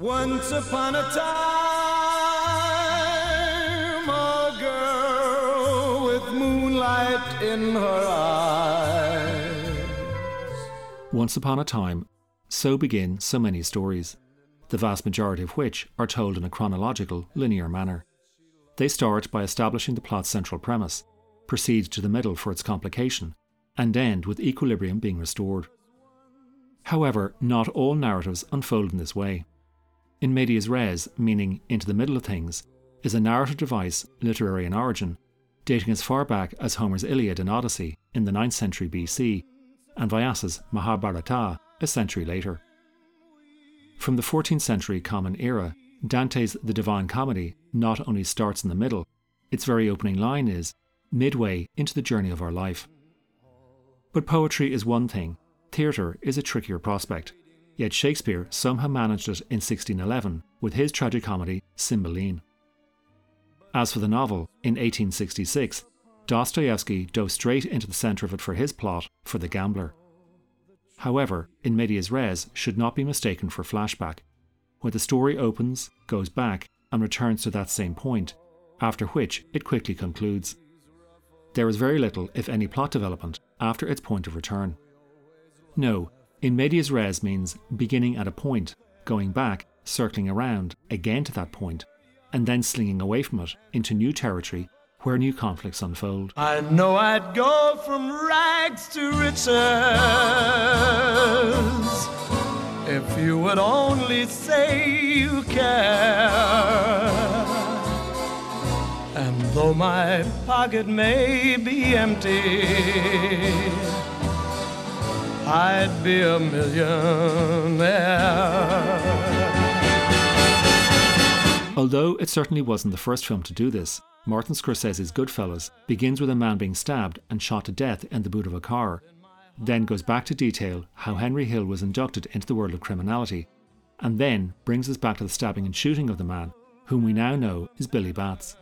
Once upon a time, a girl with moonlight in her eyes. Once upon a time, so begin so many stories, the vast majority of which are told in a chronological, linear manner. They start by establishing the plot's central premise, proceed to the middle for its complication, and end with equilibrium being restored. However, not all narratives unfold in this way. In medias res, meaning into the middle of things, is a narrative device literary in origin, dating as far back as Homer's Iliad and Odyssey in the 9th century BC, and Vyasa's Mahabharata a century later. From the 14th century Common Era, Dante's The Divine Comedy not only starts in the middle, its very opening line is midway into the journey of our life. But poetry is one thing, theatre is a trickier prospect. Yet Shakespeare somehow managed it in 1611 with his tragicomedy Cymbeline. As for the novel, in 1866, Dostoevsky dove straight into the centre of it for his plot for The Gambler. However, in medias res should not be mistaken for flashback, where the story opens, goes back, and returns to that same point, after which it quickly concludes. There is very little, if any, plot development after its point of return. No, in medias res means beginning at a point, going back, circling around, again to that point, and then slinging away from it into new territory where new conflicts unfold. I know I'd go from rags to riches if you would only say you care. And though my pocket may be empty, I'd be a millionaire. Although it certainly wasn't the first film to do this, Martin Scorsese's Goodfellas begins with a man being stabbed and shot to death in the boot of a car, then goes back to detail how Henry Hill was inducted into the world of criminality, and then brings us back to the stabbing and shooting of the man, whom we now know is Billy Batts.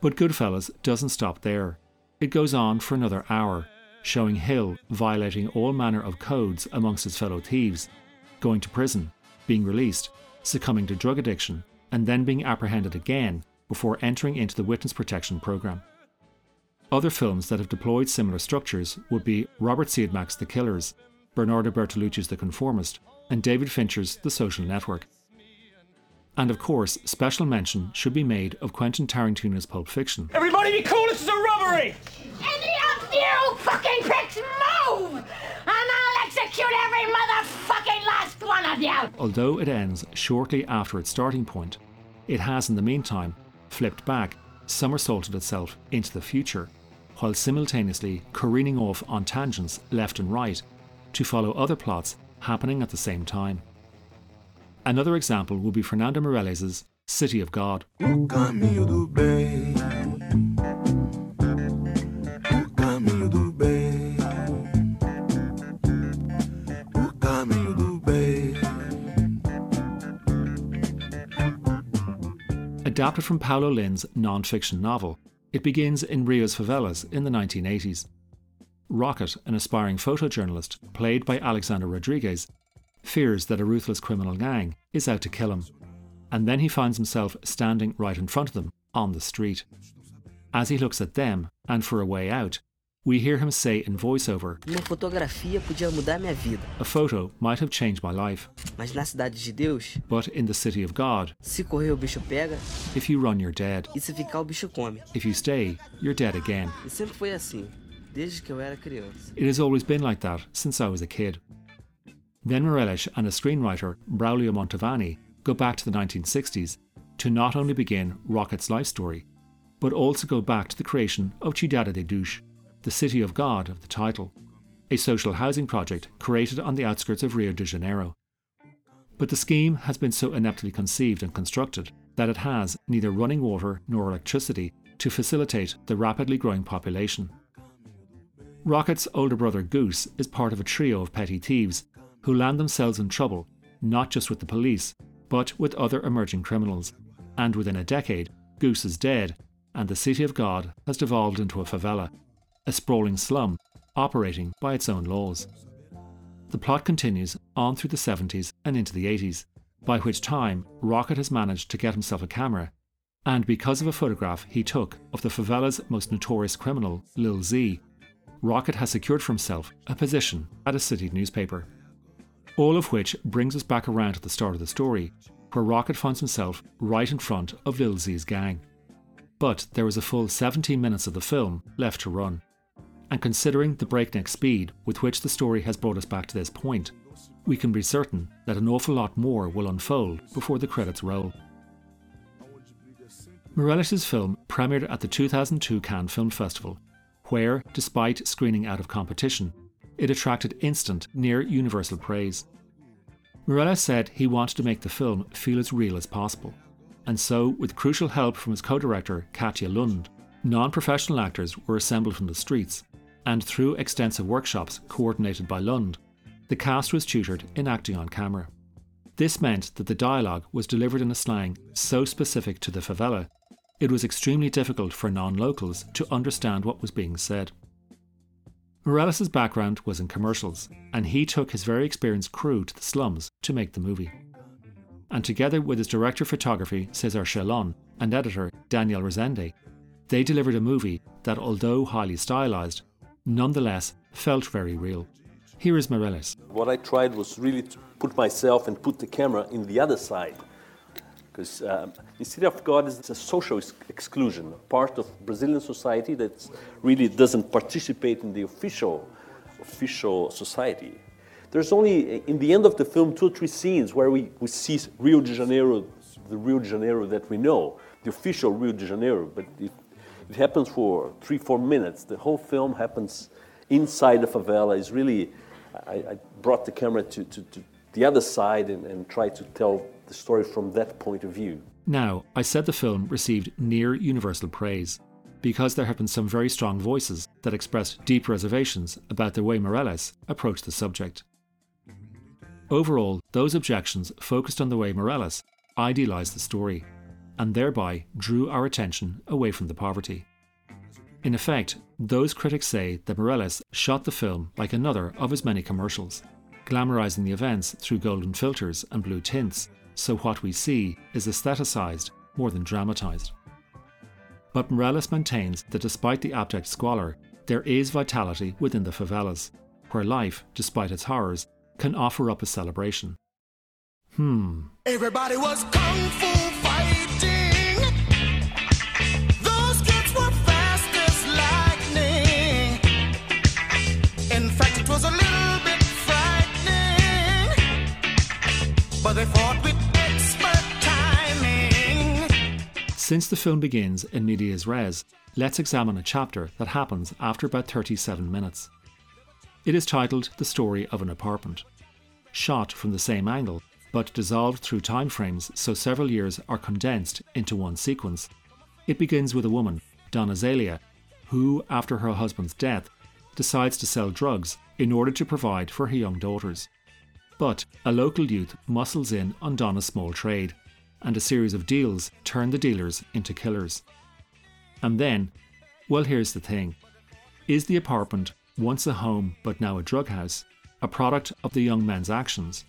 But Goodfellas doesn't stop there. It goes on for another hour, showing Hill violating all manner of codes amongst his fellow thieves, going to prison, being released, succumbing to drug addiction, and then being apprehended again before entering into the witness protection program. Other films that have deployed similar structures would be Robert Siodmak's The Killers, Bernardo Bertolucci's The Conformist, and David Fincher's The Social Network. And of course, special mention should be made of Quentin Tarantino's Pulp Fiction. Everybody be cool, this is a robbery! Any fucking pricks move! And I'll execute every motherfucking last one of you! Although it ends shortly after its starting point, it has in the meantime flipped back, somersaulted itself into the future, while simultaneously careening off on tangents left and right to follow other plots happening at the same time. Another example would be Fernando Meirelles' City of God. Adapted from Paulo Lins' non fiction novel, it begins in Rio's favelas in the 1980s. Rocket, an aspiring photojournalist played by Alexander Rodriguez, fears that a ruthless criminal gang is out to kill him, and then he finds himself standing right in front of them on the street. As he looks at them and for a way out, we hear him say in voiceover, Uma fotografia podia mudar minha vida, A photo might have changed my life, mas na cidade de Deus, but in the city of God, se correr o bicho pega if you run, you're dead. e se ficar o bicho come. If you stay, you're dead again. E sempre foi assim, desde que eu era criança. It has always been like that since I was a kid. Then Meirelles and a screenwriter, Bráulio Mantovani, go back to the 1960s to not only begin Rocket's life story, but also go back to the creation of Cidade de Deus, the city of God of the title, a social housing project created on the outskirts of Rio de Janeiro. But the scheme has been so ineptly conceived and constructed that it has neither running water nor electricity to facilitate the rapidly growing population. Rocket's older brother Goose is part of a trio of petty thieves who land themselves in trouble not just with the police, but with other emerging criminals. And within a decade, Goose is dead, and the City of God has devolved into a favela, a sprawling slum operating by its own laws. The plot continues on through the 70s and into the 80s, by which time Rocket has managed to get himself a camera, and because of a photograph he took of the favela's most notorious criminal, Li'l Zé, Rocket has secured for himself a position at a city newspaper. All of which brings us back around to the start of the story, where Rocket finds himself right in front of Li'l Zé's gang. But there is a full 17 minutes of the film left to run. And considering the breakneck speed with which the story has brought us back to this point, we can be certain that an awful lot more will unfold before the credits roll. Meirelles' film premiered at the 2002 Cannes Film Festival, where, despite screening out of competition, it attracted instant, near universal praise. Meirelles said he wanted to make the film feel as real as possible, and so, with crucial help from his co director, Kátia Lund, non professional actors were assembled from the streets, and through extensive workshops coordinated by Lund, the cast was tutored in acting on camera. This meant that the dialogue was delivered in a slang so specific to the favela, it was extremely difficult for non locals to understand what was being said. Meirelles' background was in commercials, and he took his very experienced crew to the slums to make the movie. And together with his director of photography, César Charlone, and editor, Daniel Rezende, they delivered a movie that, although highly stylized, nonetheless felt very real. Here is Meirelles. What I tried was really to put myself and put the camera in the other side. Because um, the City of God is a social ex- exclusion, part of Brazilian society that really doesn't participate in the official, official society. There's only, in the end of the film, two or three scenes where we, we see Rio de Janeiro, the Rio de Janeiro that we know, the official Rio de Janeiro, but it, it happens for three, four minutes. The whole film happens inside the favela. Is really, I, I brought the camera to, to, to the other side and, and tried to tell the story from that point of view. Now, I said the film received near universal praise because there have been some very strong voices that expressed deep reservations about the way Meirelles approached the subject. Overall, those objections focused on the way Meirelles idealised the story, and thereby drew our attention away from the poverty. In effect, those critics say that Meirelles shot the film like another of his many commercials, glamorizing the events through golden filters and blue tints, so what we see is aestheticized more than dramatized. But Meirelles maintains that despite the abject squalor, there is vitality within the favelas, where life, despite its horrors, can offer up a celebration. Hmm. Everybody was kung fu Since the film begins in medias res, let's examine a chapter that happens after about 37 minutes. It is titled The Story of an Apartment. Shot from the same angle, but dissolved through time frames so several years are condensed into one sequence. It begins with a woman, Dona Zélia, who, after her husband's death, decides to sell drugs in order to provide for her young daughters. But a local youth muscles in on Donna's small trade, and a series of deals turn the dealers into killers. And then, well, here's the thing is the apartment, once a home but now a drug house, a product of the young men's actions?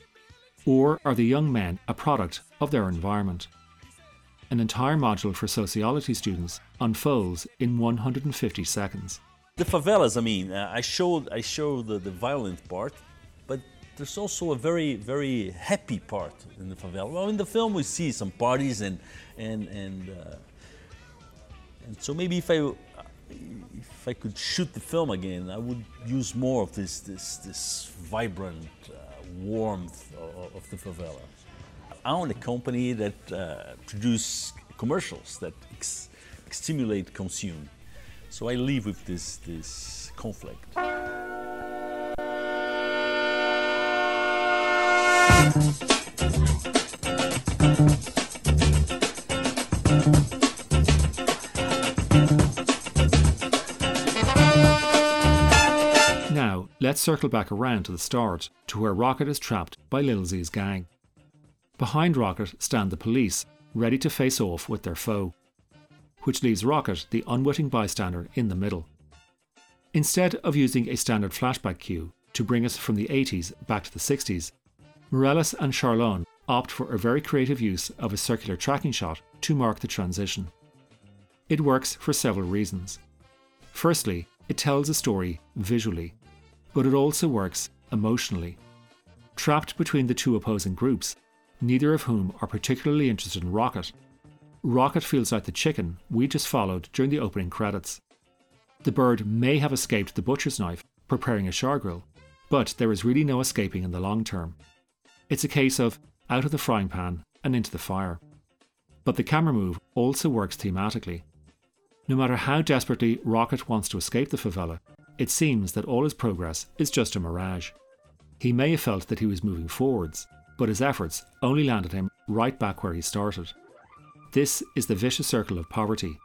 Or are the young men a product of their environment? An entire module for sociology students unfolds in 150 seconds. The favelas, I mean, uh, I showed I show the, the violent part, there's also a very very happy part in the favela. Well, in the film we see some parties and and and uh, and so maybe if I if I could shoot the film again, I would use more of this this this vibrant uh, warmth of, of the favela. I own a company that uh, produce commercials that ex- stimulate consume. So I live with this this conflict. Now, let's circle back around to the start, to where Rocket is trapped by Li'l Zé's gang. Behind Rocket stand the police, ready to face off with their foe, which leaves Rocket, the unwitting bystander, in the middle. Instead of using a standard flashback cue to bring us from the 80s back to the 60s, Meirelles and Charlone opt for a very creative use of a circular tracking shot to mark the transition. It works for several reasons. Firstly, it tells a story visually, but it also works emotionally. Trapped between the two opposing groups, neither of whom are particularly interested in Rocket, Rocket feels like the chicken we just followed during the opening credits. The bird may have escaped the butcher's knife preparing a char grill, but there is really no escaping in the long term. It's a case of out of the frying pan and into the fire. But the camera move also works thematically. No matter how desperately Rocket wants to escape the favela, it seems that all his progress is just a mirage. He may have felt that he was moving forwards, but his efforts only landed him right back where he started. This is the vicious circle of poverty.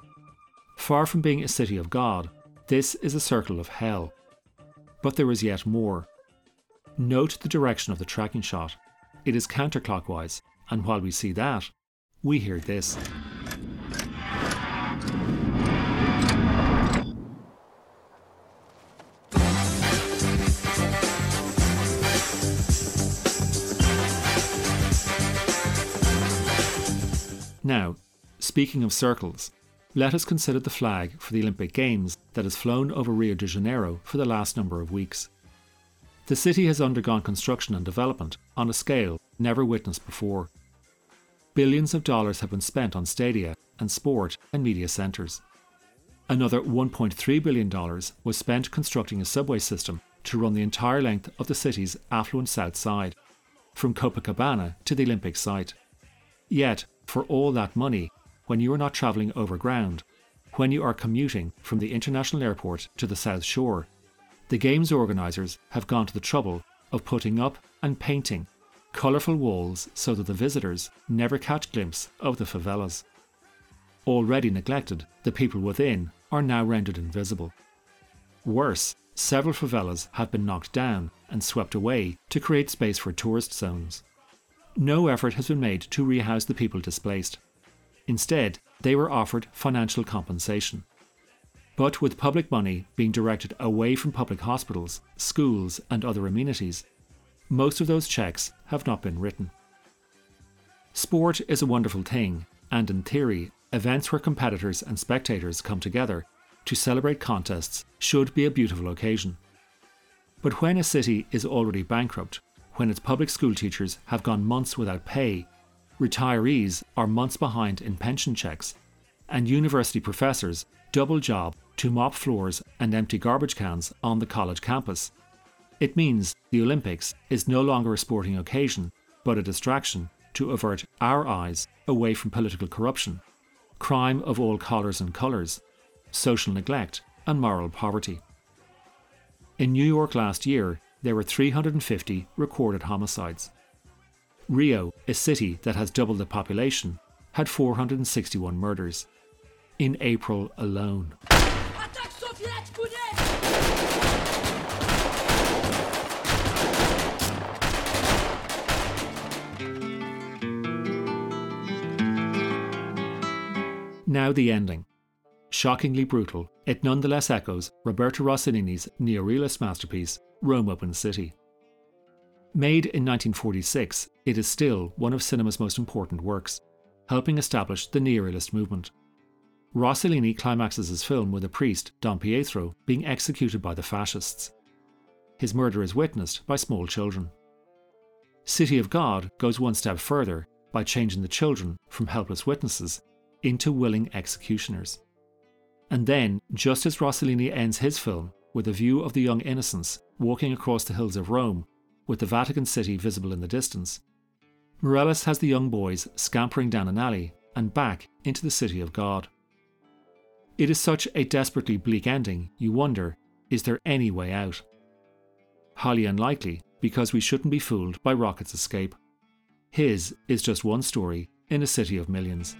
Far from being a city of God, this is a circle of hell. But there is yet more. Note the direction of the tracking shot. It is counterclockwise, and while we see that, we hear this. Now, speaking of circles, let us consider the flag for the Olympic Games that has flown over Rio de Janeiro for the last number of weeks. The city has undergone construction and development on a scale never witnessed before. Billions of dollars have been spent on stadia and sport and media centres. Another $1.3 billion was spent constructing a subway system to run the entire length of the city's affluent south side, from Copacabana to the Olympic site. Yet, for all that money, when you are not travelling over ground, when you are commuting from the international airport to the South Shore, the Games organisers have gone to the trouble of putting up and painting colourful walls so that the visitors never catch glimpse of the favelas. Already neglected, the people within are now rendered invisible. Worse, several favelas have been knocked down and swept away to create space for tourist zones. No effort has been made to rehouse the people displaced. Instead, they were offered financial compensation. But with public money being directed away from public hospitals, schools, and other amenities, most of those checks have not been written. Sport is a wonderful thing, and in theory, events where competitors and spectators come together to celebrate contests should be a beautiful occasion. But when a city is already bankrupt, when its public school teachers have gone months without pay, retirees are months behind in pension checks, and university professors double job to mop floors and empty garbage cans on the college campus. It means the Olympics is no longer a sporting occasion, but a distraction to avert our eyes away from political corruption, crime of all colours and colours, social neglect, and moral poverty. In New York last year, there were 350 recorded homicides. Rio, a city that has doubled the population, had 461 murders. In April alone. Now the ending. Shockingly brutal, it nonetheless echoes Roberto Rossellini's neorealist masterpiece, Rome Open City. Made in 1946, it is still one of cinema's most important works, helping establish the neorealist movement. Rossellini climaxes his film with a priest, Don Pietro, being executed by the fascists. His murder is witnessed by small children. City of God goes one step further by changing the children from helpless witnesses into willing executioners. And then, just as Rossellini ends his film with a view of the young innocents walking across the hills of Rome, with the Vatican City visible in the distance, Meirelles has the young boys scampering down an alley and back into the city of God. It is such a desperately bleak ending, you wonder is there any way out? Highly unlikely, because we shouldn't be fooled by Rocket's escape. His is just one story in a city of millions.